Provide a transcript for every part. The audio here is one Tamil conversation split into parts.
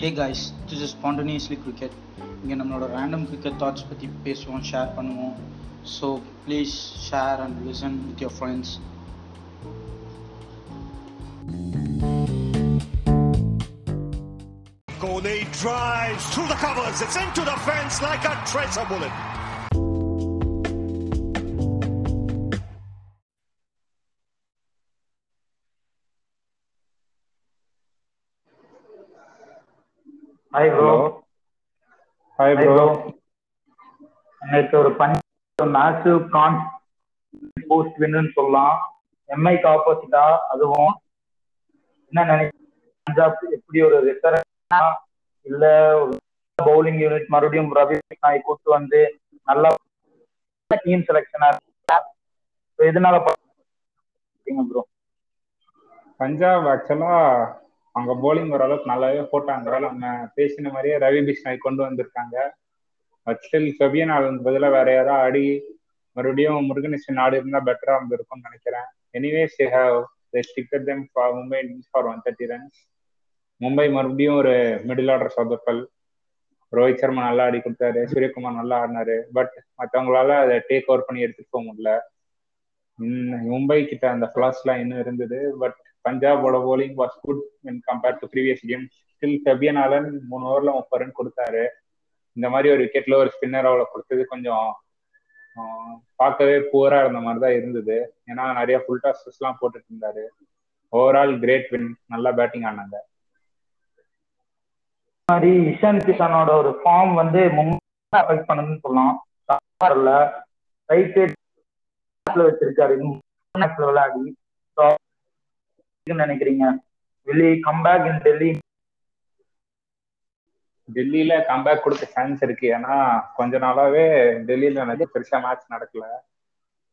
Hey guys this is spontaneously cricket இங்கே நம்மளோட ரேண்டம் கிரிக்கெட் தாட்ஸ் பற்றி பேசுவோம் ஷேர் பண்ணுவோம் so please share and listen with your friends Kohli drives through the covers. It's into the fence like a tracer bullet. Hi bro hi bro நேற்று ஒரு பஞ்ச் மேசிவ் கான் போஸ்ட் வின்னு சொல்லலாம். எம்ஐக்கு ஆப்போசிட்டா அதுவும் என்ன நினைக்கிறீங்க பஞ்சாப் எப்படி ஒரு ரிசர்வா இல்ல பவுலிங் யூனிட் மறுபடியும் ரவி நாய் கூட்டு வந்து நல்லா டீம் செலெக்ஷனா எதனால ப்ரோ பஞ்சாப் ஆக்சுவலா அவங்க போலிங் ஓரளவுக்கு நல்லாவே போட்டாங்க நம்ம பேசின மாதிரியே ரவி பிஷ்ணாய் கொண்டு வந்திருக்காங்க. ஸ்டில் ஃபெபியன் ஆளுக்கு பதிலாக வேற யாராவது ஆடி மறுபடியும் முருகனேசன் ஆடி இருந்தா பெட்டரா இருந்திருக்கும்னு நினைக்கிறேன். Anyways they have they sticker them for Mumbai Indians for one thirty runs Mumbai மறுபடியும் ஒரு மிடில் ஆர்டர் சொதப்பல் ரோஹித் சர்மா நல்லா ஆடி கொடுத்தாரு. சூரியகுமார் நல்லா ஆடினாரு. பட் மற்றவங்களால அதை டேக் ஓவர் பண்ணி எடுத்துட்டு போக முடியல. மும்பை கிட்ட அந்த ஃபிளாஸ்லாம் இன்னும் இருந்தது. But பஞ்சாபோட bowling was good when compared to previous game still Fabian Allen மூணு ஓவர்ல முப்பது ரன் கொடுத்தாரு. இந்த மாதிரி ஒரு விக்கெட்ல ஒரு ஸ்பின்னர் அவளை கொடுத்தது கொஞ்சம் ஆஹ், பார்க்கவே புவரா இருந்த மாதிரி தான் இருந்தது. ஏன்னா நிறைய ஃபுல் டாஸஸ்லாம் போட்டுட்டு இருந்தாரு. ஓவரால் கிரேட் வின் நல்லா பேட்டிங் ஆனாங்க. மாதிரி இஷான் கிஷானோட ஒரு ஃபார்ம் வந்து முன்னாடி அஃபெக்ட் பண்ணுதுன்னு சொல்லலாம். ரைட் வச்சிருக்காரு. விளையாடி. So, என்ன நினைக்கிறீங்க வெளியே கம்பேக் இன் டெல்லி டெல்லியில கம்பேக் கொடுக்க சான்ஸ் இருக்கு. ஏன்னா கொஞ்ச நாளாவே டெல்லியில எனக்கு பெருசா மேட்ச் நடக்கல.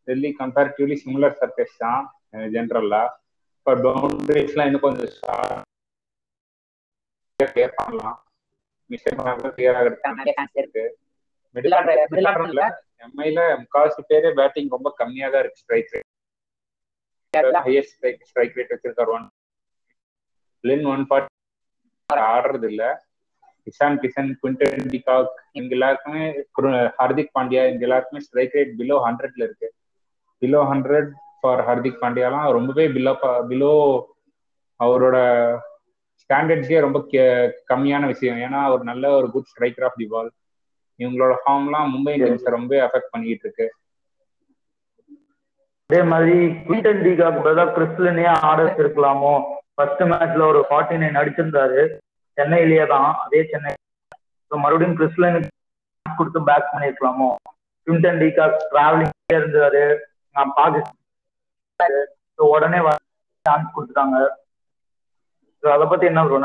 டெல்லி கம்பேரிட்டிவ்லி சிமிலர் சர்ஃபேஸ் தான் ஜென்ரல்லா பட் பவுண்டரிஸ்லாம் இன்னும் கொஞ்சம் கிளியர் பண்ணலாம். கிளியர் ஆகிறதுக்கு இருக்கு. மிடில் ஆர்டர் மிடில் ஆர்டர்ல எம்ஐல முக்காவாசி பேரே பேட்டிங் ரொம்ப கம்மியா தான் இருக்கு strike rate highest strike strike rate வச்சிருக்கார் ஒன் லின் ஒன் ஃபார்ட்டி ஆடுறது இல்ல. இஷான் கிஷன் குவிண்டன் டிகாக் இவங்க எல்லாருக்குமே குரு- ஹர்திக் பாண்டியா இவங்க எல்லாருக்குமே ஸ்ட்ரைக் ரேட் பிலோ ஹண்ட்ரட்ல இருக்கு. பிலோ ஹண்ட்ரட் ஃபார் ஹர்திக் பாண்டியாலாம் ரொம்பவே பிலோ பிலோ அவரோட ஸ்டாண்டர்ட்ஸே ரொம்ப கே- கம்மியான விஷயம். ஏன்னா அவர் நல்ல ஒரு good striker of the ball இவங்களோட ஃபார்ம்லாம் மும்பை இந்தியன்ஸை ரொம்ப அஃபெக்ட் பண்ணிட்டு இருக்கு. அதே மாதிரி குவிண்டன் டிகாக் பதிலாக கிறிஸ்லனே ஆர்டர்ஸ் இருக்கலாமோ ஃபர்ஸ்ட் மேட்ச்ல ஒரு ஃபார்ட்டி நைன் அடிச்சிருந்தாரு. சென்னையிலேயே தான். அதே சென்னை. So, மறுபடியும் கிறிஸ்லனுக்கு கொடுத்து பேக் பண்ணிருக்கலாமோ? குவிண்டன் டிகாக் டிராவலிங் இருந்தாரு. நான் பாகிஸ்தான் உடனே சான்ஸ் கொடுத்துட்டாங்க. ஸோ அதை பத்தி என்ன ப்ரோ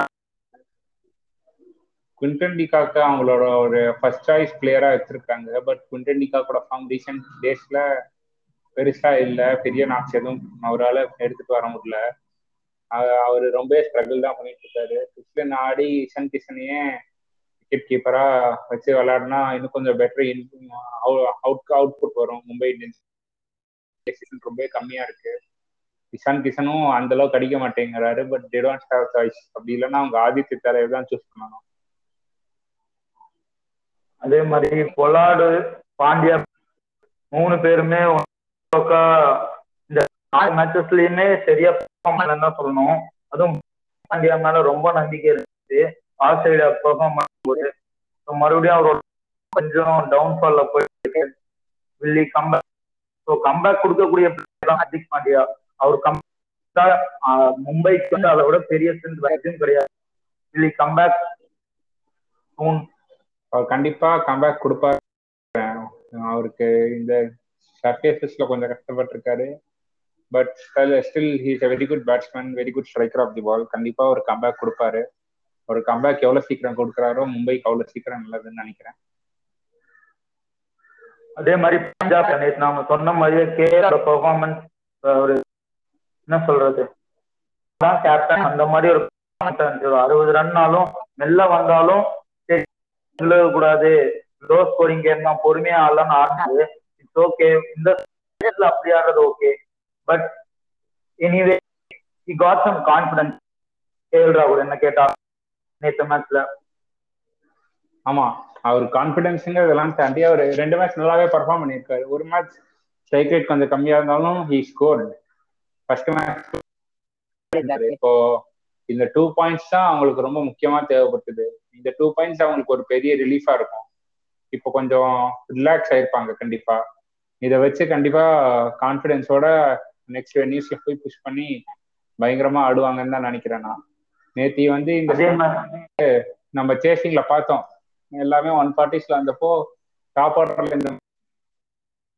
குவிண்டன் டிகாக்க அவங்களோட ஒரு ஃபர்ஸ்ட் சாய்ஸ் பிளேயரா வச்சிருக்காங்க. பட் குவிண்டன் டிகாக்கோட ஃபார்ம் ரீசெண்ட் டேஸ்ல பெருசா இல்ல பெரிய நாட்ஸ் எதுவும் அவரால் எடுத்துட்டு வர முடியல. அவர் ரொம்ப ஸ்ட்ரகிள் தான் பண்ணிட்டு இருக்காரு. கிருஷ்ணன் ஆடி இஷன் கிஷனையே விக்கெட் கீப்பரா வச்சு விளையாடினா இன்னும் கொஞ்சம் பெட்டர் அவுட் அவுட்புட் வரும் மும்பை இந்தியன்ஸ் ரொம்ப கம்மியா இருக்கு. இஷான் கிஷனும் அந்த அளவுக்கு அடிக்க மாட்டேங்கிறாரு பட் they don't சாய்ஸ் அப்படி இல்லைன்னா அவங்க ஆதித்ய தலைவர் தான் சூஸ் பண்ணணும். அதே மாதிரி பொலாடு பாண்டியா மூணு பேருமே இந்த நாலு மேட்சஸ்லயுமே சரியா பெர்ஃபார்ம் பண்ணலன்னு தான் சொல்லணும். அதுவும் பாண்டியா மேல ரொம்ப நம்பிக்கை இருந்துச்சு. ஆல் சைடு பெர்ஃபார்ம் பண்ணும்போது மறுபடியும் அவரோட கொஞ்சம் டவுன்ஃபால்ல போயிட்டு வில்லி கம்பேக் ஸோ கம்பேக் கொடுக்கக்கூடிய பிளேயர் தான் ஹர்திக் பாண்டியா. அவர் கம்பேக் மும்பைக்கு வந்து அதை விட பெரிய ஸ்ட்ரென்த் வேற கிடையாது. வில்லி கம்பேக் கண்டிப்பா கம்பேக் கொடுப்பாரு. அவருக்கு இந்த சர்ஃபேசஸ்ல கொஞ்சம் கஷ்டப்பட்டிருக்காரு. But still he's a very good batsman very good striker of the ball கண்டிப்பா ஒரு கம்பேக் கொடுப்பாரு. ஒரு கம்பேக் எவ்வளவு சீக்கிரம் கொடுக்குறாரோ மும்பைக்கு அவ்வளவு சீக்கிரம் நல்லதுன்னு நினைக்கிறேன். அதே மாதிரி பஞ்சாப் நேற்று நாம சொன்ன மாதிரியே கேஆர் பெர்ஃபார்மன்ஸ் ஒரு என்ன சொல்றது? தான் கேப்டன் அந்த மாதிரி ஒரு அறுபது ரன்னாலும் மெல்ல வந்தாலும் கூடாது லோ ஸ்கோரிங் கேம் தான் பொறுமையா ஆடலாம்னு ஆடினது. இட்ஸ் ஓகே இந்த seasonல அப்படி ஆடுறது okay but anyway he got some confidence KL ராகுல் என்ன கேட்டா நேற்று மேட்ச்ல ஆமா அவர் கான்பிடன்ஸுங்க இதெல்லாம் தாண்டி அவர் ரெண்டு மேட்ச் நல்லாவே பர்ஃபார்ம் பண்ணியிருக்காரு. ஒரு மேட்ச் ஸ்ட்ரைக் ரேட் கொஞ்சம் கம்மியா இருந்தாலும் ஹி ஸ்கோர் ஃபர்ஸ்ட் மேட்ச் இப்போ இந்த டூ பாயிண்ட்ஸ் தான் அவங்களுக்கு ரொம்ப முக்கியமா தேவைப்பட்டது. இந்த டூ பாயிண்ட்ஸ் அவங்களுக்கு ஒரு பெரிய ரிலீஃபா இருக்கும். இப்போ கொஞ்சம் ரிலாக்ஸ் ஆயிருப்பாங்க கண்டிப்பா. இதை வச்சு கண்டிப்பா கான்பிடன்ஸோட நெக்ஸ்ட் நியூஸ்ல போய் புஷ் பண்ணி பயங்கரமா ஆடுவாங்கன்னு தான் நினைக்கிறேன் நான். நேத்தி வந்து இந்த நம்ம சேசிங்ல பார்த்தோம். எல்லாமே ஒன் பார்ட்டிஸ்ல வந்தப்போ டாப் ஆர்டர்ல இந்த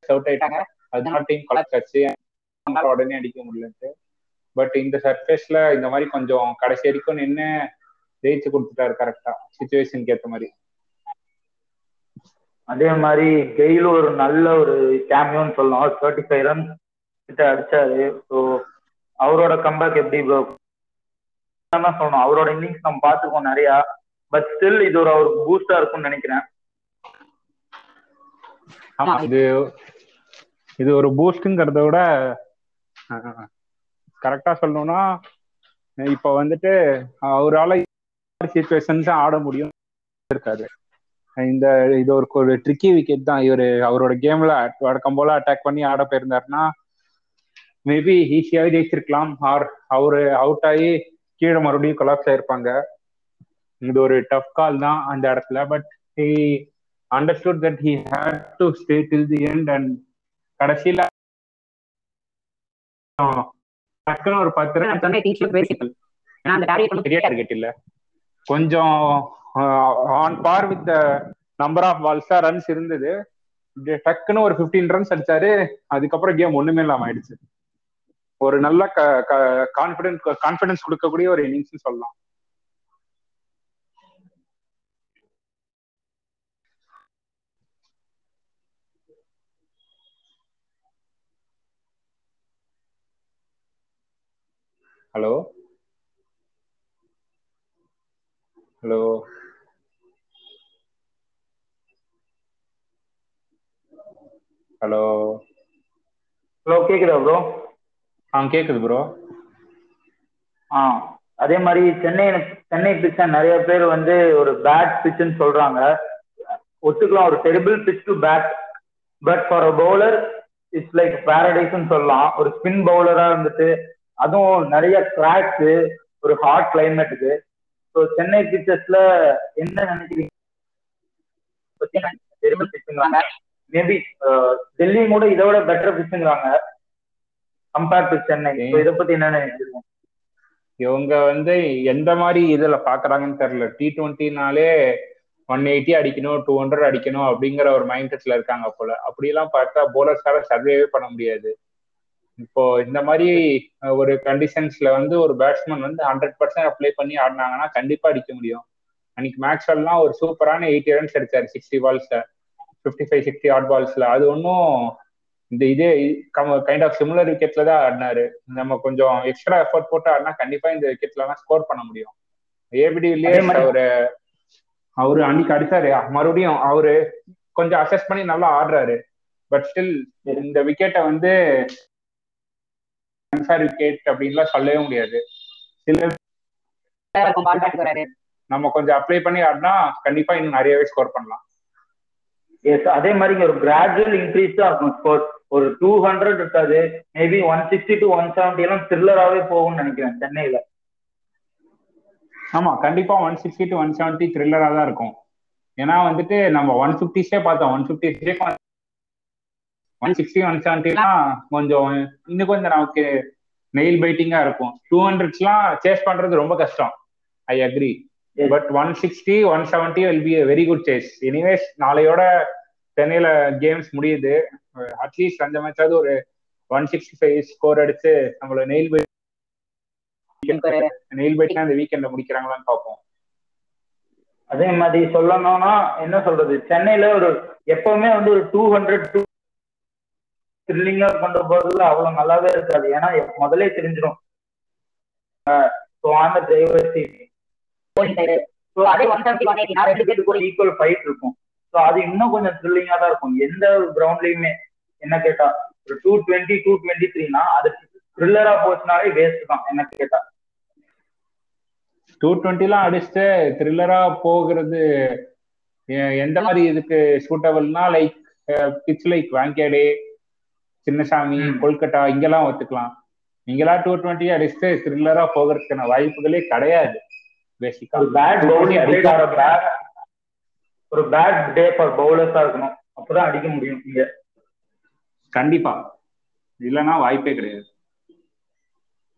அவுட் ஆயிட்டாங்க. அதுதான் டீம் கலெக்ட் ஆச்சு. உடனே அடிக்க முடியலன்ட்டு. பட் இந்த சர்ஃபேஸ்ல இந்த மாதிரி கொஞ்சம் கடைசி வரைக்கும் நின்று ஜெயிச்சு கொடுத்துட்டாரு கரெக்டா சுச்சுவேஷனுக்கு ஏத்த மாதிரி. அதே மாதிரி கெயில் ஒரு நல்ல ஒரு கேமியோன்னு சொல்லலாம். தேர்ட்டி ஃபைவ் ரன் கிட்ட அடிச்சாரு. ஸோ அவரோட கம்பேக் எப்படி ப்ரோ தான் சொல்லணும். அவரோட இன்னிங்ஸ் நம்ம பார்த்துக்கோம் நிறையா. பட் ஸ்டில் இது ஒரு அவருக்கு பூஸ்டா இருக்கும்னு நினைக்கிறேன். ஆமா இது இது ஒரு பூஸ்ட்ங்கிறத விட கரெக்டா சொல்லணும்னா இப்ப வந்துட்டு அவரால் சுச்சுவேஷன்ஸ் ஆட முடியும். இருக்காரு இந்த இது ஒரு ஒரு ட்ரிக்கி விக்கெட் தான். இவரு அவரோட கேம்ல வழக்கம் போல அட்டாக் பண்ணி ஆட போயிருந்தாருன்னா மேபி ஈஸியாவே ஜெயிச்சிருக்கலாம். ஆர் அவரு அவுட் ஆகி கீழே மறுபடியும் கொலாப்ஸ் ஆயிருப்பாங்க. இது ஒரு டஃப் கால் தான் அந்த இடத்துல. But he understood that he had to stay till the end and கடைசியில டக்குன்னு ஒரு பத்து ரன் டார்கெட் இல்ல. கொஞ்சம் on par with number of பால்ஸா runs இருந்தது. டக்குன்னு ஒரு பிப்டீன் ரன்ஸ் அடிச்சாரு. அதுக்கப்புறம் கேம் ஒண்ணுமே இல்லாம ஆயிடுச்சு. ஒரு நல்ல கான்பிடன்ஸ் கான்பிடன்ஸ் கொடுக்கக்கூடிய ஒரு இன்னிங்ஸ் சொல்லலாம். ஹலோ ஹலோ ஹலோ ஹலோ கேக்குதா ப்ரோ ஆ கேக்குது ப்ரோ ஆ அதே மாதிரி சென்னை சென்னை பிச்சை நிறைய பேர் வந்து ஒரு பேட் பிச்சுன்னு சொல்றாங்க. ஒத்துக்கலாம் ஒரு terrible pitch to bat but for a bowler it's like பேரடைஸ்ன்னு சொல்லலாம். ஒரு ஸ்பின் பவுலரா இருந்துட்டு அதுவும் நிறைய கிராக்ஸ் ஒரு ஹாட் கிளைமேட்டுக்கு ஸோ சென்னை பிச்சர்ஸ்ல என்ன நினைக்கிறீங்க? மேபி டெல்லி கூட இதை விட பெட்டர் பிச்சுங்கிறாங்க கம்பேர்ட் டு சென்னை. இதை பத்தி என்ன நினைக்கிறீங்க? இவங்க வந்து எந்த மாதிரி இதுல பாக்குறாங்கன்னு தெரியல. டி டுவெண்ட்டினாலே ஒன் எயிட்டி அடிக்கணும் டூ ஹண்ட்ரட் அடிக்கணும் அப்படிங்கிற ஒரு மைண்ட் செட்ல இருக்காங்க போல. அப்படியெல்லாம் பார்த்தா போலர்ஸால சர்வேவே பண்ண முடியாது. இப்போ இந்த மாதிரி ஒரு கண்டிஷன்ஸ்ல வந்து ஒரு பேட்ஸ்மேன் வந்து ஹண்ட்ரட் பர்சன்ட் அப்ளை பண்ணி ஆடினாங்கன்னா கண்டிப்பா அடிக்க முடியும். அன்னைக்கு மேக்ஸ்வெல்லாம் ஒரு சூப்பரான எயிட்டி ரன்ஸ் அடிச்சாரு சிக்ஸ்டி பால்ஸ்ல ஃபிஃப்டி ஃபைவ் சிக்ஸ்டி ஆட் பால்ஸ்ல அது ஒன்றும் இந்த இதே கைண்ட் ஆஃப் சிமிலர் விக்கெட்ல தான் ஆடினாரு. நம்ம கொஞ்சம் எக்ஸ்ட்ரா எஃபர்ட் போட்டு ஆடினா கண்டிப்பா இந்த விக்கெட்ல எல்லாம் ஸ்கோர் பண்ண முடியும். ஏபிடி வில்லியர்ஸ் அவரு அவரு அன்னைக்கு அடிச்சாரு. மறுபடியும் அவரு கொஞ்சம் அசஸ் பண்ணி நல்லா ஆடுறாரு. பட் ஸ்டில் இந்த விக்கெட்டை வந்து விக்கெட் அப்படின்லாம் சொல்லவே முடியாது. சில நம்ம கொஞ்சம் அப்ளை பண்ணி ஆடினா கண்டிப்பா இன்னும் நிறையவே ஸ்கோர் பண்ணலாம். எஸ் அதே மாதிரி ஒரு கிராஜுவல் இன்க்ரீஸ் தான் இருக்கும். ஸ்கோர் ஒரு டூ ஹண்ட்ரட் இருக்காது. Maybe one sixty to one seventy எல்லாம் த்ரில்லராகவே போகும்னு நினைக்கிறேன் சென்னையில. ஆமா கண்டிப்பா one sixty to one seventy த்ரில்லரா தான் இருக்கும். ஏன்னா வந்துட்டு நம்ம ஒன் பிப்டிஸே பார்த்தோம். One fifty one sixty one செவன்டிலாம் கொஞ்சம் இன்னும் கொஞ்சம் நமக்கு நெயில் பைட்டிங்கா இருக்கும். டூ ஹண்ட்ரட்ஸ்லாம் சேஸ் பண்றது ரொம்ப கஷ்டம். I agree but one sixty one seventy will be very good chase anyways நாளையோட சென்னையில கேம்ஸ் முடியுது. அட்லீஸ்ட் அந்த மேட்சாவது ஒரு ஒன் சிக்ஸ்டி ஃபைவ் ஸ்கோர் அடிச்சு நம்மள நெயில் நெயில் பைட்னா இந்த வீக்கெண்ட்ல முடிக்கிறாங்களான்னு பார்ப்போம். அதே மாதிரி சொல்லணும்னா என்ன சொல்றது? சென்னையில ஒரு எப்பவுமே வந்து ஒரு டூ ஹண்ட்ரட் டூ த்ரில்லிங்கா கொண்டு போறதுல அவ்வளவு நல்லாவே இருக்காது. ஏன்னா முதலே தெரிஞ்சிடும் டிரைவர் ஈக்குவல் ஃபைட் இருக்கும். ஸோ அது இன்னும் கொஞ்சம் த்ரில்லிங்கா தான் இருக்கும். எந்த கிரவுண்ட்லயுமே என்ன கேட்டா ஒரு டூ டுவெண்ட்டி டூ டுவெண்ட்டி த்ரீனா அது த்ரில்லரா போச்சுனாலே வேஸ்ட் தான் என்ன கேட்டா. டூ டுவெண்ட்டிலாம் அடிச்சுட்டு த்ரில்லரா போகிறது எந்த மாதிரி இதுக்கு சூட்டபிள்னா like pitch like Wankhede Chinnaswamy. Kolkata இங்கெல்லாம் ஒத்துக்கலாம். இங்கெல்லாம் டூ டுவெண்ட்டி அடிச்சுட்டு த்ரில்லரா போகிறதுக்கான வாய்ப்புகளே கிடையாது. பேசிக்கா ஒரு பேட் பவுலிங் ஆர் பேட் ஒரு பேட் டே ஃபார் பவுலர்ஸா இருக்கணும். அப்பதான் அடிக்க முடியும் இங்க. கண்டிப்பா. இல்லைன்னா வாய்ப்பே கிடையாது.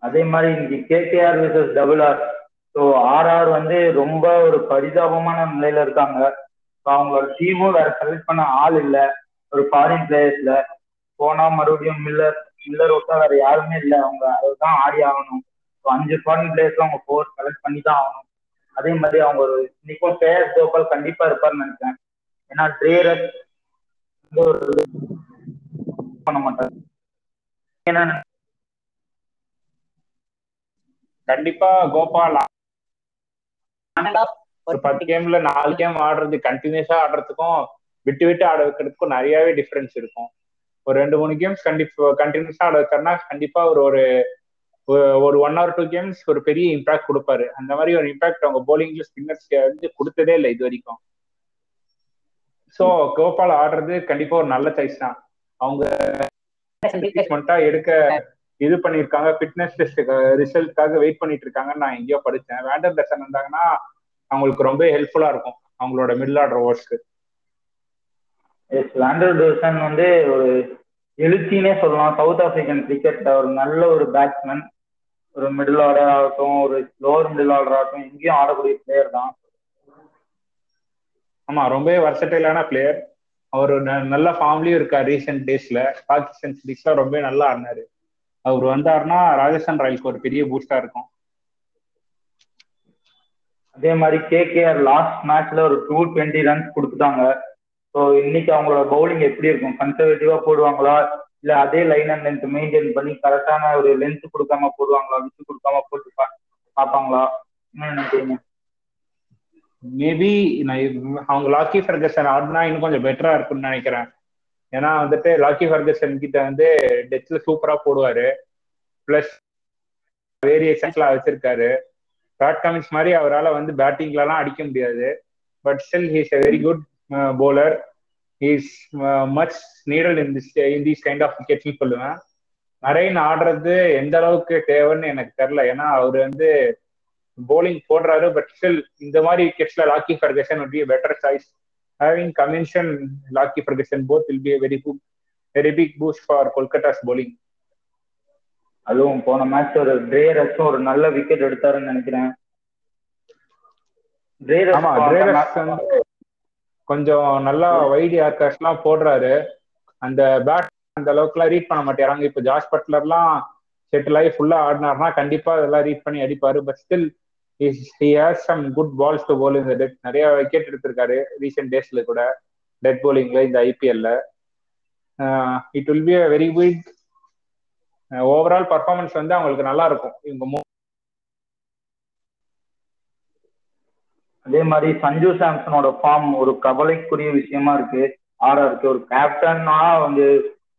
அதே மாதிரி இன்னைக்கு KKR versus double R so RR வந்து ரொம்ப ஒரு பரிதாபமான நிலையில இருக்காங்க. அவங்களோட டீமும் வேற செலக்ட் பண்ண ஆள் இல்ல. ஒரு ஃபாரின் பிளேயர்ஸ்ல போனா மறுபடியும் மில்லர் மில்லர் விட்டா வேற யாருமே இல்லை. அவங்க அதுதான் ஆடி ஆகணும். ஸோ அஞ்சு ஃபாரின் பிளேயர்ஸ்ல அவங்க ஃபோர் செலக்ட் பண்ணி தான் ஆகணும். அதே மாதிரி அவங்க ஒரு இன்னைக்கும் பேர் கோபால் கண்டிப்பா இருப்பாருன்னு நினைக்கிறேன். ஏன்னா ட்ரேரர் பண்ண மாட்டாரு. என்ன கண்டிப்பா கோபால் ஒரு பத்து கேம்ல நாலு கேம் ஆடுறது கண்டினியூஸா ஆடுறதுக்கும் விட்டு விட்டு ஆட வைக்கிறதுக்கும் நிறையவே டிஃபரன்ஸ் இருக்கும். ஒரு ரெண்டு மூணு கேம்ஸ் கண்டிப்பா கண்டினியூஸா ஆட வச்சாருன்னா கண்டிப்பா ஒரு ஒரு ஒரு- ஒன் ஆர் டூ கேம்ஸ் ஒரு பெரிய இம்பாக்ட் கொடுப்பாரு. அந்த மாதிரி ஒரு இம்பாக்ட் அவங்க போலிங்ல ஸ்பின்னர்ஸ் வந்து கொடுத்ததே இல்லை இது வரைக்கும். சோ கோபால் ஆடுறது கண்டிப்பா ஒரு நல்ல சாய்ஸ் தான். அவங்க எடுக்க இது பண்ணிருக்காங்க ஃபிட்னஸ் டெஸ்ட் ரிசல்ட்காக வெயிட் பண்ணிட்டு இருக்காங்கன்னு நான் எங்கேயோ படிச்சேன். வேண்டர் டெசன் வந்தாங்கன்னா அவங்களுக்கு ரொம்ப ஹெல்ப்ஃபுல்லா இருக்கும். அவங்களோட மிடில் ஆர்டர் ஓவர்ஸ்க்கு வேண்டர் டோசன் வந்து ஒரு எழுச்சினே சொல்லலாம். சவுத் ஆப்பிரிக்கன் கிரிக்கெட்ல ஒரு நல்ல ஒரு பேட்ஸ்மேன் ஒரு மிடில் ஆர்டர் ஆகட்டும் ஒரு லோவர் மிடில் ஆர்டர் ஆகட்டும் எங்கேயும் ஆடக்கூடிய பிளேயர் தான். ஆமா ரொம்பவே வர்சட்டைலான பிளேயர் அவர் நல்ல ஃபார்ம்லயும் இருக்கார் ரீசெண்ட் டேஸ்ல பாகிஸ்தான் சீரீஸ்ல ரொம்ப நல்லா ஆடினாரு. அவர் வந்தாருன்னா ராஜஸ்தான் ராயல்ஸ்க்கு ஒரு பெரிய பூஸ்டா இருக்கும். அதே மாதிரி கேகேஆர் லாஸ்ட் மேட்ச்ல ஒரு டூ டுவெண்ட்டி ரன்ஸ் கொடுத்துட்டாங்க. ஸோ இன்னைக்கு அவங்களோட பவுலிங் எப்படி இருக்கும்? கன்சர்வேட்டிவா போடுவாங்களா? இல்ல அதே லைன் அண்ட் லென்த் மெயின்டைன் பண்ணி கரெக்டான ஒரு லென்த் கொடுக்காம போடுவாங்களா? விட்டு கொடுக்காம போட்டு பார்ப்பாங்களா? என்ன நினைக்கிறீங்க? மேபி நான் அவங்க லாக்கி ஃபர்கசன் ஆடினா இன்னும் கொஞ்சம் பெட்டரா இருக்கும்னு நினைக்கிறேன். ஏன்னா வந்துட்டு லாக்கி ஃபர்கசன் கிட்ட வந்து டெத்ல சூப்பரா போடுவாரு. பிளஸ் வேரியேஷன்ஸ்லாம் வச்சிருக்காரு. பேட் கமின்ஸ் மாதிரி அவரால் வந்து பேட்டிங்லலாம் அடிக்க முடியாது. But still he's a very good bowler. Is much needed in this in these kind of விக்கெட்ஸ்னு சொல்லுவேன். நரேன் ஆடுறது எந்த அளவுக்கு தேவைன்னு எனக்கு தெரியல. ஏன்னா அவர் வந்து bowling போடுறாரு பட் ஸ்டில் இந்த மாதிரி விக்கெட்ஸ்ல Lockie Ferguson better choice. Having Cummins and Lucky Ferguson both will be a very good very big boost for Kolkata's bowling. அதுவும் போன மேட்ச் ஒரு ட்ரேரஸும் ஒரு நல்ல விக்கெட் எடுத்தாருன்னு நினைக்கிறேன். கொஞ்சம் நல்லா வைட் யார்கர்ஸ் எல்லாம் போடுறாரு. அந்த பேட் அந்த அளவுக்குலாம் ரீட் பண்ண மாட்டேறாங்க இப்போ ஜாஸ் பட்லர்லாம் செட்டில் ஆகி ஃபுல்லா ஆடினார்னா கண்டிப்பா அதெல்லாம் ரீட் பண்ணி அடிப்பாரு. But still he has some good balls to bowl இந்த டெட் நிறைய விக்கெட் எடுத்திருக்காரு ரீசெண்ட் டேஸ்ல கூட. டெட் போலிங்ல இந்த ஐபிஎல்ல it will be a very good overall performance வந்து அவங்களுக்கு நல்லா இருக்கும். இவங்க அதே மாதிரி சஞ்சு சாம்சனோட ஃபார்ம் ஒரு கவலைக்குரிய விஷயமா இருக்கு. ஆர்ஆருக்கு ஒரு கேப்டன்னா வந்து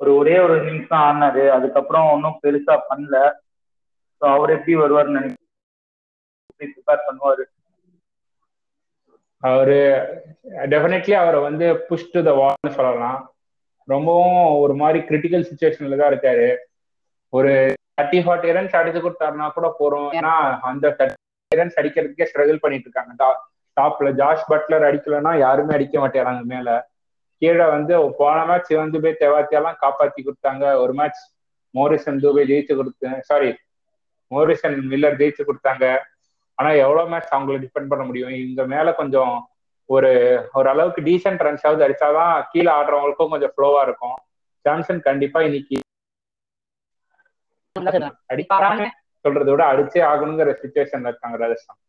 ஒரு ஒரே ஒரு இன்னிங்ஸ் தான் ஆடினாரு. அதுக்கப்புறம் ஒன்றும் பெருசா பண்ணல. ஸோ அவர் எப்படி வருவார்னு நினைக்கிறேன் ப்ரிப்பேர் பண்ணுவாரு? அவரு டெஃபினெட்லி அவரை வந்து புஷ் டு த வால்னு சொல்லலாம். ரொம்பவும் ஒரு மாதிரி கிரிட்டிக்கல் சுச்சுவேஷன்ல தான் இருக்காரு. ஒரு தேர்ட்டி ஃபார்ட்டி ரன்ஸ் அடிச்சு கொடுத்தாருனா கூட போறோம். ஏன்னா அந்த தேர்ட்டி ரன்ஸ் அடிக்கிறதுக்கே ஸ்ட்ரகிள் பண்ணிட்டு இருக்காங்க. டாப்ல ஜாஷ் பட்லர் அடிக்கலன்னா யாருமே அடிக்க மாட்டேறாங்க மேல. கீழே வந்து போன மேட்ச் வந்து போய் தெவாத்தியெல்லாம் காப்பாத்தி கொடுத்தாங்க. ஒரு மேட்ச் மோரிசன் தூபே ஜெயிச்சு கொடுத்தேன் சாரி மோரிசன் மில்லர் ஜெயிச்சு கொடுத்தாங்க. ஆனா எவ்வளவு மேட்ச் அவங்களை டிபெண்ட் பண்ண முடியும்? இங்க மேல கொஞ்சம் ஒரு ஒரு அளவுக்கு டீசென்ட் ரன்ஸாவது அடிச்சாதான் கீழே ஆடுறவங்களுக்கும் கொஞ்சம் ஃப்ளோவா இருக்கும். சாம்சன் கண்டிப்பா இன்னைக்கு அடிப்பாரான்னு சொல்றதை விட அடிச்சே ஆகணுங்கிற சுச்சுவேஷன்ல இருக்காங்க ராஜஸ்தான்.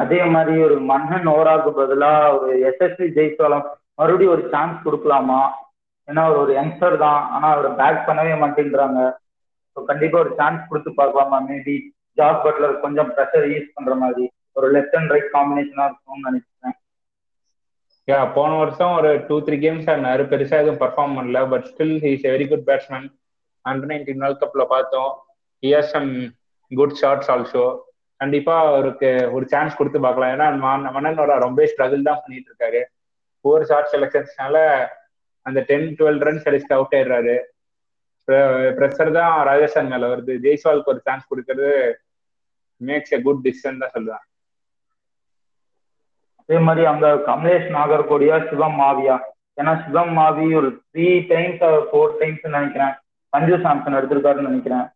அதே மாதிரி ஒரு மன்னன் ஓராக்கு பதிலா ஒரு எஸ்எஸ்வி ஜெயிச்சாலும் மறுபடியும் ஒரு சான்ஸ் கொடுக்கலாமா? ஏன்னா அவர் ஒரு யங்ஸ்டர் தான். ஆனா அவர் பேக் பண்ணவே மாட்டேங்கிறாங்க. ஸோ கண்டிப்பா ஒரு சான்ஸ் கொடுத்து பார்க்கலாமா? மேபி ஜாஸ் பட்லர் கொஞ்சம் ப்ரெஷர் யூஸ் பண்ற மாதிரி. ஒரு லெஃப்ட் அண்ட் ரைட் காம்பினேஷனா இருக்கும்னு நினைக்கிறேன். யா போன வருஷம் ஒரு டூ த்ரீ கேம்ஸ் ஆடினாரு. பெருசா எதுவும் பர்ஃபார்ம் பண்ணல. But still he's very good batsman under nineteen world கப்ல பார்த்தோம். Here some good shots also கண்டிப்பா அவருக்கு ஒரு சான்ஸ் கொடுத்து பார்க்கலாம். ஏன்னா ம- மன்னனோட ரொம்ப ஸ்ட்ரகிள் தான் பண்ணிட்டு இருக்காரு. ஃபோர் ஷார்ட் செலக்ஷன்ஸ்னால அந்த டென் டுவெல் ரன்ஸ் அடிச்சுட்டு அவுட் ஆயிடுறாரு. ப்ரெஷர் தான் ராஜஸ்தான் மேல வருது. ஜெய்ஸ்வாலுக்கு ஒரு சான்ஸ் கொடுக்கறது மேக்ஸ் எ குட் டிசிஷன் தான் சொல்லுவேன் அதே மாதிரி அங்க கமலேஷ் நாகர்கோடியா சிவம் மாவியா. ஏன்னா சிவம் மாவி ஒரு த்ரீ டைம்ஸ் ஃபோர் டைம்ஸ் நினைக்கிறேன். சஞ்சு சாம்சன் எடுத்திருக்காருன்னு நினைக்கிறேன்.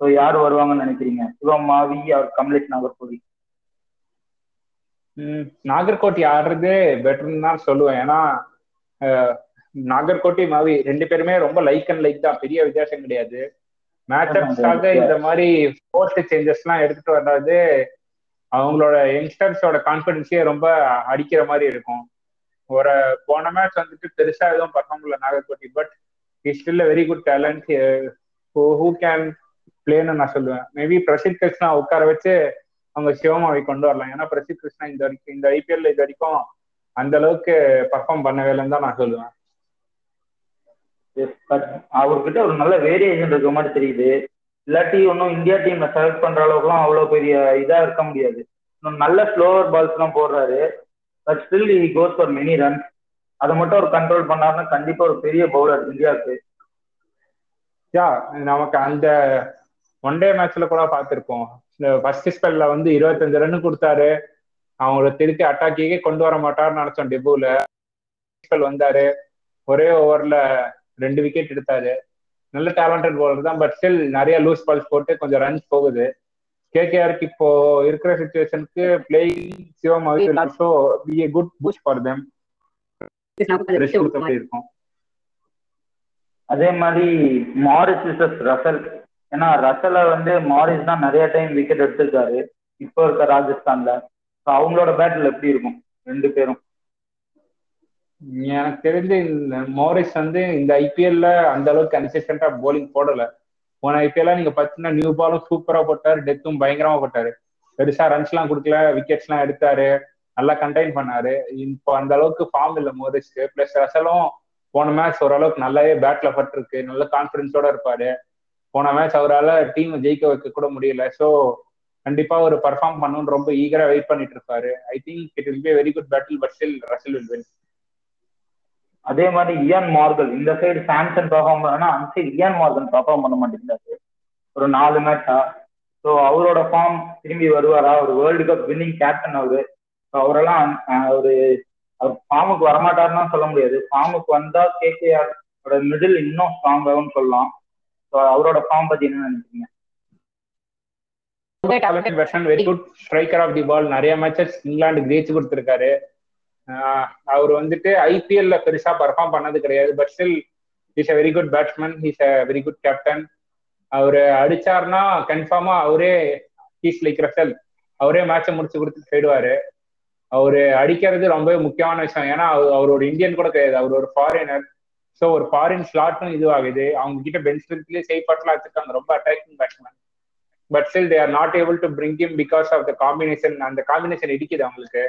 ஸோ யார் வருவாங்கன்னு நினைக்கிறீங்க? சிவம் மாவி அவர் கமலேஷ் நாகர்கோடி ம், நாகர்கோட்டி ஆடுறதே பெட்டர்னு தான் சொல்லுவேன். ஏன்னா நாகர்கோட்டி மாவி ரெண்டு பேருமே ரொம்ப லைக் அண்ட் லைக் தான். பெரிய வித்தியாசம் கிடையாது. மேட்சப்ஸ்க்காக இந்த மாதிரி சேஞ்சஸ் எல்லாம் எடுத்துட்டு வர்றது அவங்களோட யங்ஸ்டர்ஸோட கான்பிடன்ஸையே ரொம்ப அடிக்கிற மாதிரி இருக்கும். ஒரு போன மேட்ச் வந்துட்டு பெருசா எதுவும் பர்ஃபார்ம் பண்ணல Nagarkoti. But is still very good talent who can பிளேன்னு நான் சொல்லுவேன். மேபி பிரசித் கிருஷ்ணா உட்கார வச்சு அவங்க சிவமாவை கொண்டு வரலாம். ஏன்னா பிரசித் கிருஷ்ணா இந்த வரைக்கும் இந்த ஐபிஎல்ல இது வரைக்கும் அந்த அளவுக்கு பர்ஃபார்ம் பண்ணவே இல்லைன்னு தான் நான் சொல்லுவேன். பட் அவர்கிட்ட ஒரு நல்ல வேரியேஷன் இருக்க மாதிரி தெரியுது. இல்லாட்டி ஒன்றும் இந்தியா டீம்ல செலக்ட் பண்ற அளவுக்குலாம் அவ்வளோ பெரிய இதா இருக்க முடியாது. நல்ல ஸ்லோவர் பால்ஸ் எல்லாம் போடுறாரு. But still he goes for many runs அதை மட்டும் அவர் கண்ட்ரோல் பண்ணாருன்னா கண்டிப்பா ஒரு பெரிய பவுலர் இந்தியாவுக்கு. யா நமக்கு அந்த ஒன் டே மேட்ச்ல கூட பார்த்திருப்போம். இந்த ஃபர்ஸ்ட் ஸ்பெல்ல வந்து இருபத்தஞ்சு ரன் கொடுத்தாரு. அவங்கள திருப்பி அட்டாக்கியே கொண்டு வர மாட்டாருன்னு நினைச்சோம் டெபுல ஸ்பெல் வந்தாரு. ஒரே ஓவர்ல ரெண்டு விக்கெட் எடுத்தாரு. நல்ல டேலண்டட் பவுலர் தான் பட் ஸ்டில் நிறைய லூஸ் பால்ஸ் போட்டு கொஞ்சம் ரன்ஸ் போகுது. கேகேஆருக்கு இப்போ இருக்கிற சுச்சுவேஷனுக்கு playing Shivam also be a good boost for them இருக்கும். அதே மாதிரி மாரிஸ் ரசல் ஏன்னா ரசலை வந்து மாரிஸ் தான் நிறைய டைம் விக்கெட் எடுத்திருக்காரு. இப்போ இருக்க ராஜஸ்தான்ல. அவங்களோட பேட்டில் எப்படி இருக்கும்? ரெண்டு பேரும். எனக்கு தெரிஞ்சு இந்த மோரிஸ் வந்து இந்த ஐபிஎல்ல அந்த அளவுக்கு கன்சிஸ்டண்டா போலிங் போடல. போன ஐபிஎல்ல நீங்க பாத்தீங்கன்னா நியூ பாலும் சூப்பரா போட்டாரு டெத்தும் பயங்கரமா போட்டாரு. பெருசா ரன்ஸ் எல்லாம் கொடுக்கல விக்கெட்ஸ் எல்லாம் எடுத்தாரு நல்லா கண்டெயின் பண்ணாரு. இப்போ அந்த அளவுக்கு ஃபார்ம் இல்ல மோரிஸ்க்கு. பிளஸ் ரசலும் போன மேட்ச் ஓரளவுக்கு நல்லாவே பேட்ல பட்டிருக்கு. நல்ல கான்பிடன்ஸோட இருப்பாரு. போன மேட்ச் அவரால் டீம் ஜெயிக்க வைக்க கூட முடியல. ஸோ கண்டிப்பா ஒரு பர்ஃபார்ம் பண்ணணும்னு ரொம்ப ஈகரா வெயிட் பண்ணிட்டு இருப்பாரு. I think it will be very good battle but still Russell will win அதே மாதிரி இயான் மார்கல் இந்த சைடு சாம்சன் பர்ஃபார்ம் பண்ணா அந்த சைடு இயான் மார்கன் பர்ஃபார்ம் பண்ண மாட்டேங்கிறாரு. ஒரு நாலு மேட்சா ஸோ அவரோட ஃபார்ம் திரும்பி வருவாரா? ஒரு வேர்ல்டு கப் வின்னிங் கேப்டன் அவரு. ஸோ அவரெல்லாம் ஒரு அவர் ஃபார்முக்கு வரமாட்டாருன்னு சொல்ல முடியாது. ஃபார்முக்கு வந்தா கேகேஆர் மிடில் இன்னும் ஸ்ட்ராங் ஆகும்னு சொல்லலாம். ஸோ அவரோட ஃபார்ம் பத்தி என்ன நினைக்கிறீங்க? Talented version very good striker of the ball நிறைய மேட்சஸ் இங்கிலாந்து ஜெயிச்சு கொடுத்துருக்காரு. அவர் வந்துட்டு ஐபிஎல்ல பெருசா பர்ஃபார்ம் பண்ணது கிடையாது. But still is a very good batsman is a very good captain அவரு அடிச்சாருன்னா கன்ஃபார்மா அவரே ஹீஸ் லைக் ரசல் அவரே மேட்சை முடிச்சு கொடுத்து போயிடுவாரு. அவரு அடிக்கிறது ரொம்ப முக்கியமான விஷயம். ஏன்னா அவர் அவர் ஒரு இந்தியன் கூட கிடையாது. அவர் ஒரு ஃபாரினர் ஸோ ஒரு ஃபாரின் ஸ்லாட்டும் இதுவாகுது. அவங்க கிட்ட பெஞ்ச் ஸ்ட்ரென்த்லயே சேஃப் வச்சிருக்காங்க. ரொம்ப attacking batsman but still they are not able to bring him because of the combination அந்த காம்பினேஷன் இடிக்குது அவங்களுக்கு.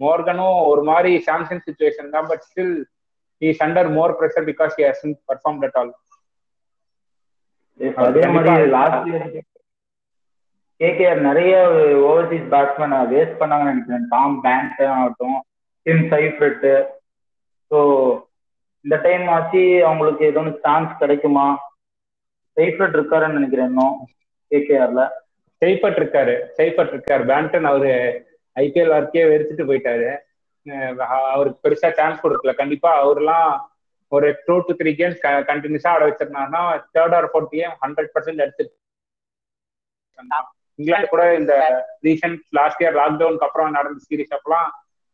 மோர்கனும் ஒரு மாதிரி சாம்சங் சுச்சுவேஷன் தான். But still is under more pressure because he hasn't perform at all அதே மாதிரி லாஸ்ட் இயர் கேகேஆர் நிறைய ஓவர்சீஸ் பேட்ஸ்மேன் வேஸ்ட் பண்ணாங்கன்னு நினைக்கிறேன். டாம் பேங்க் ஆகட்டும் டிம் சைஃப்ரெட்டு ஸோ இந்த டைம் ஆச்சு அவங்களுக்கு ஏதோ சான்ஸ் கிடைக்குமா? செய்ஃபர்ட் இருக்காருன்னு நினைக்கிறேன் இன்னும் கேகேஆர்ல செய்பட் இருக்காரு செய்பட் இருக்காரு. பேண்டன் அவரு ஐபிஎல் வரைக்கே வெறுத்துட்டு போயிட்டாரு. அவருக்கு பெருசா சான்ஸ் கொடுக்கல. கண்டிப்பா அவர்லாம் ஒரு டூ டு த்ரீ கேம்ஸ் கண்டினியூஸா ஆட வச்சிருந்தாருன்னா third or fourth game hundred percent எடுத்து இங்கிலாந்து கூட இந்த ரீசெண்ட் லாஸ்ட் இயர் லாக்டவுனுக்கு அப்புறம் நடந்த சீரீஸ் அப்பெல்லாம்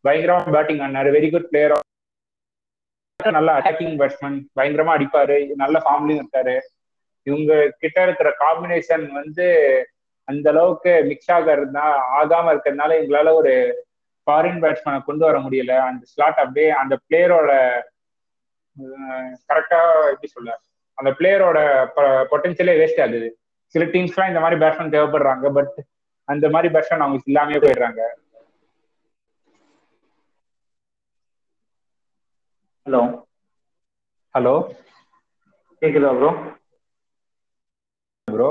பயங்கரமா பேட்டிங் ஆனாரு வெரி குட் பிளேயர் நல்ல அட்டாக்கிங் பேட்ஸ்மேன் பயங்கரமா அடிப்பாரு. நல்ல ஃபார்ம்லயும் இருக்காரு. இவங்க கிட்ட இருக்கிற காம்பினேஷன் வந்து அந்த அளவுக்கு மிக்ஸ் ஆக இருந்தா ஆகாம இருக்கிறதுனால எங்களால ஒரு ஃபாரின் பேட்ஸ்மேனை கொண்டு வர முடியல. அந்த ஸ்லாட் அப்படியே அந்த பிளேயரோட கரெக்டா எப்படி சொல்ல அந்த பிளேயரோட பொட்டன்சியலே வேஸ்ட் ஆகுது. சில டீம்ஸ்லாம் இந்த மாதிரி பேட்ஸ்மேன் தேவைப்படுறாங்க பட் அந்த மாதிரி பேட்ஸ்மேன் அவங்களுக்கு இல்லாமே போயிடுறாங்க. ஹலோ. ஹலோ. கேக்குதா ப்ரோ ப்ரோ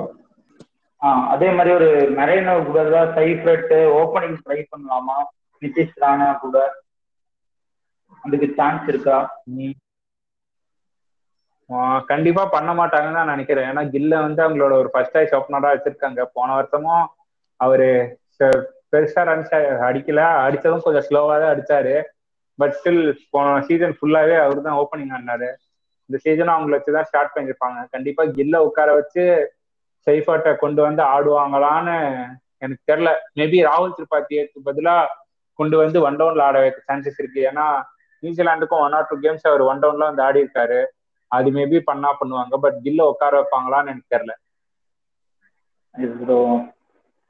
ஆ அதே மாதிரி ஒரு மெரைனோ கூட தான் சைஃப்ரெட் ஓப்பனிங் ட்ரை பண்ணலாமா? நிதிஷ் ராணா கூட. அதுக்கு சான்ஸ் இருக்கா? ஆஹ் கண்டிப்பா பண்ண மாட்டாங்கன்னு தான் நினைக்கிறேன். ஏன்னா கில்ல வந்து அவங்களோட ஒரு ஃபர்ஸ்ட் சாய்ஸ் ஓப்பனரா வச்சிருக்காங்க. போன வருஷமும் அவரு பெருசா ரன்ஸ் அடிக்கல. அடிச்சதும் கொஞ்சம் ஸ்லோவா தான் அடிச்சாரு. பட் ஸ்டில் போன சீசன் ஃபுல்லாவே அவர் தான் ஓப்பனிங் ஆனாரு. இந்த சீசனும் அவங்கள வச்சு தான் ஸ்டார்ட் பண்ணிருப்பாங்க கண்டிப்பா கில்ல உட்கார வச்சு சைஃபர்ட்டை கொண்டு வந்து ஆடுவாங்களான்னு எனக்கு தெரியல. மேபி ராகுல் திரிபாத்திக்கு பதிலா கொண்டு வந்து ஒன் டவுன்ல ஆட வைக்க சான்சஸ் இருக்கு. ஏன்னா நியூசிலாந்துக்கும் ஒன் ஆர் டூ கேம்ஸ் அவர் ஒன் டவுன்ல வந்து ஆடி இருக்காரு அது மேபி பண்ணா பண்ணுவாங்க. பட் கில்ல உட்கார வைப்பாங்களான்னு எனக்கு தெரியல. ப்ரோ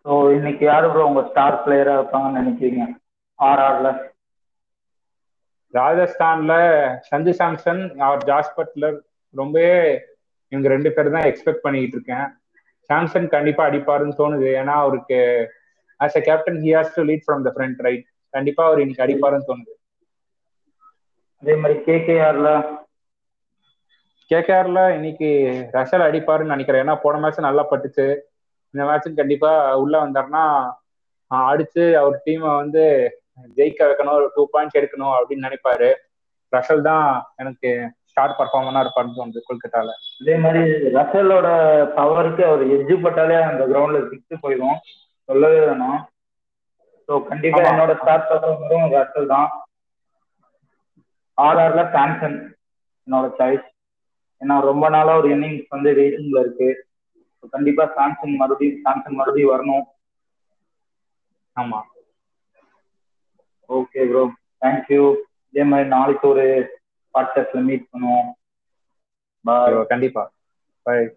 ஸோ இன்னைக்கு யாரு ப்ரோ உங்க ஸ்டார் பிளேயரா இருப்பாங்கன்னு நினைக்கிறீங்க? ஆர்ஆர்ல ராஜஸ்தான்ல சஞ்சு சாம்சன் அவர் ஜாஸ் பட்லர் ரொம்பவே இவங்க ரெண்டு பேர் தான் எக்ஸ்பெக்ட் பண்ணிக்கிட்டு இருக்கேன். சாம்சன் கண்டிப்பா அடிப்பாருன்னு தோணுது. ஏன்னா அவருக்கு as a captain he has to lead from the front right கண்டிப்பா அவர் இன்னைக்கு அடிப்பாருன்னு தோணுது. அதே மாதிரி கேகேஆர்ல கேகேஆர்ல இன்னைக்கு ரஷல் அடிப்பாருன்னு நினைக்கிறேன். ஏன்னா போன மேட்ச் நல்லா பட்டுச்சு. இந்த மேட்ச்சும் கண்டிப்பா உள்ள வந்தாருன்னா அடிச்சு அவர் டீமை வந்து ஜெயிக்க வைக்கணும் ஒரு டூ பாயிண்ட்ஸ் எடுக்கணும் அப்படின்னு நினைப்பாரு. ரஷல் தான் எனக்கு ஸ்டார் பர்ஃபார்மனா இருப்பாருன்னு தோணுது கொல்கத்தால. அதே மாதிரி ரசலோட பவருக்கு அவர் எஜ்ஜு பட்டாலே அந்த கிரவுண்ட்ல சிக்ஸ் போயிடும் சொல்லவே வேணும். ஸோ கண்டிப்பா. என்னோட ஸ்டார் பர்ஃபார்மரும் ரசல் தான். ஆர்ஆர்ல சாம்சன் என்னோட சாய்ஸ் ஏன்னா ரொம்ப நாளா ஒரு இன்னிங்ஸ் வந்து வெயிட்டிங்ல இருக்கு. கண்டிப்பா சாம்சங் மறுபடியும் சாம்சங் மறுபடியும் வரணும். ஆமா. ஓகே ப்ரோ தேங்க்யூ இதே மாதிரி நாளைக்கு ஒரு பாட்காஸ்ட்ல மீட் பண்ணுவோம். கண்டிப்பா. பை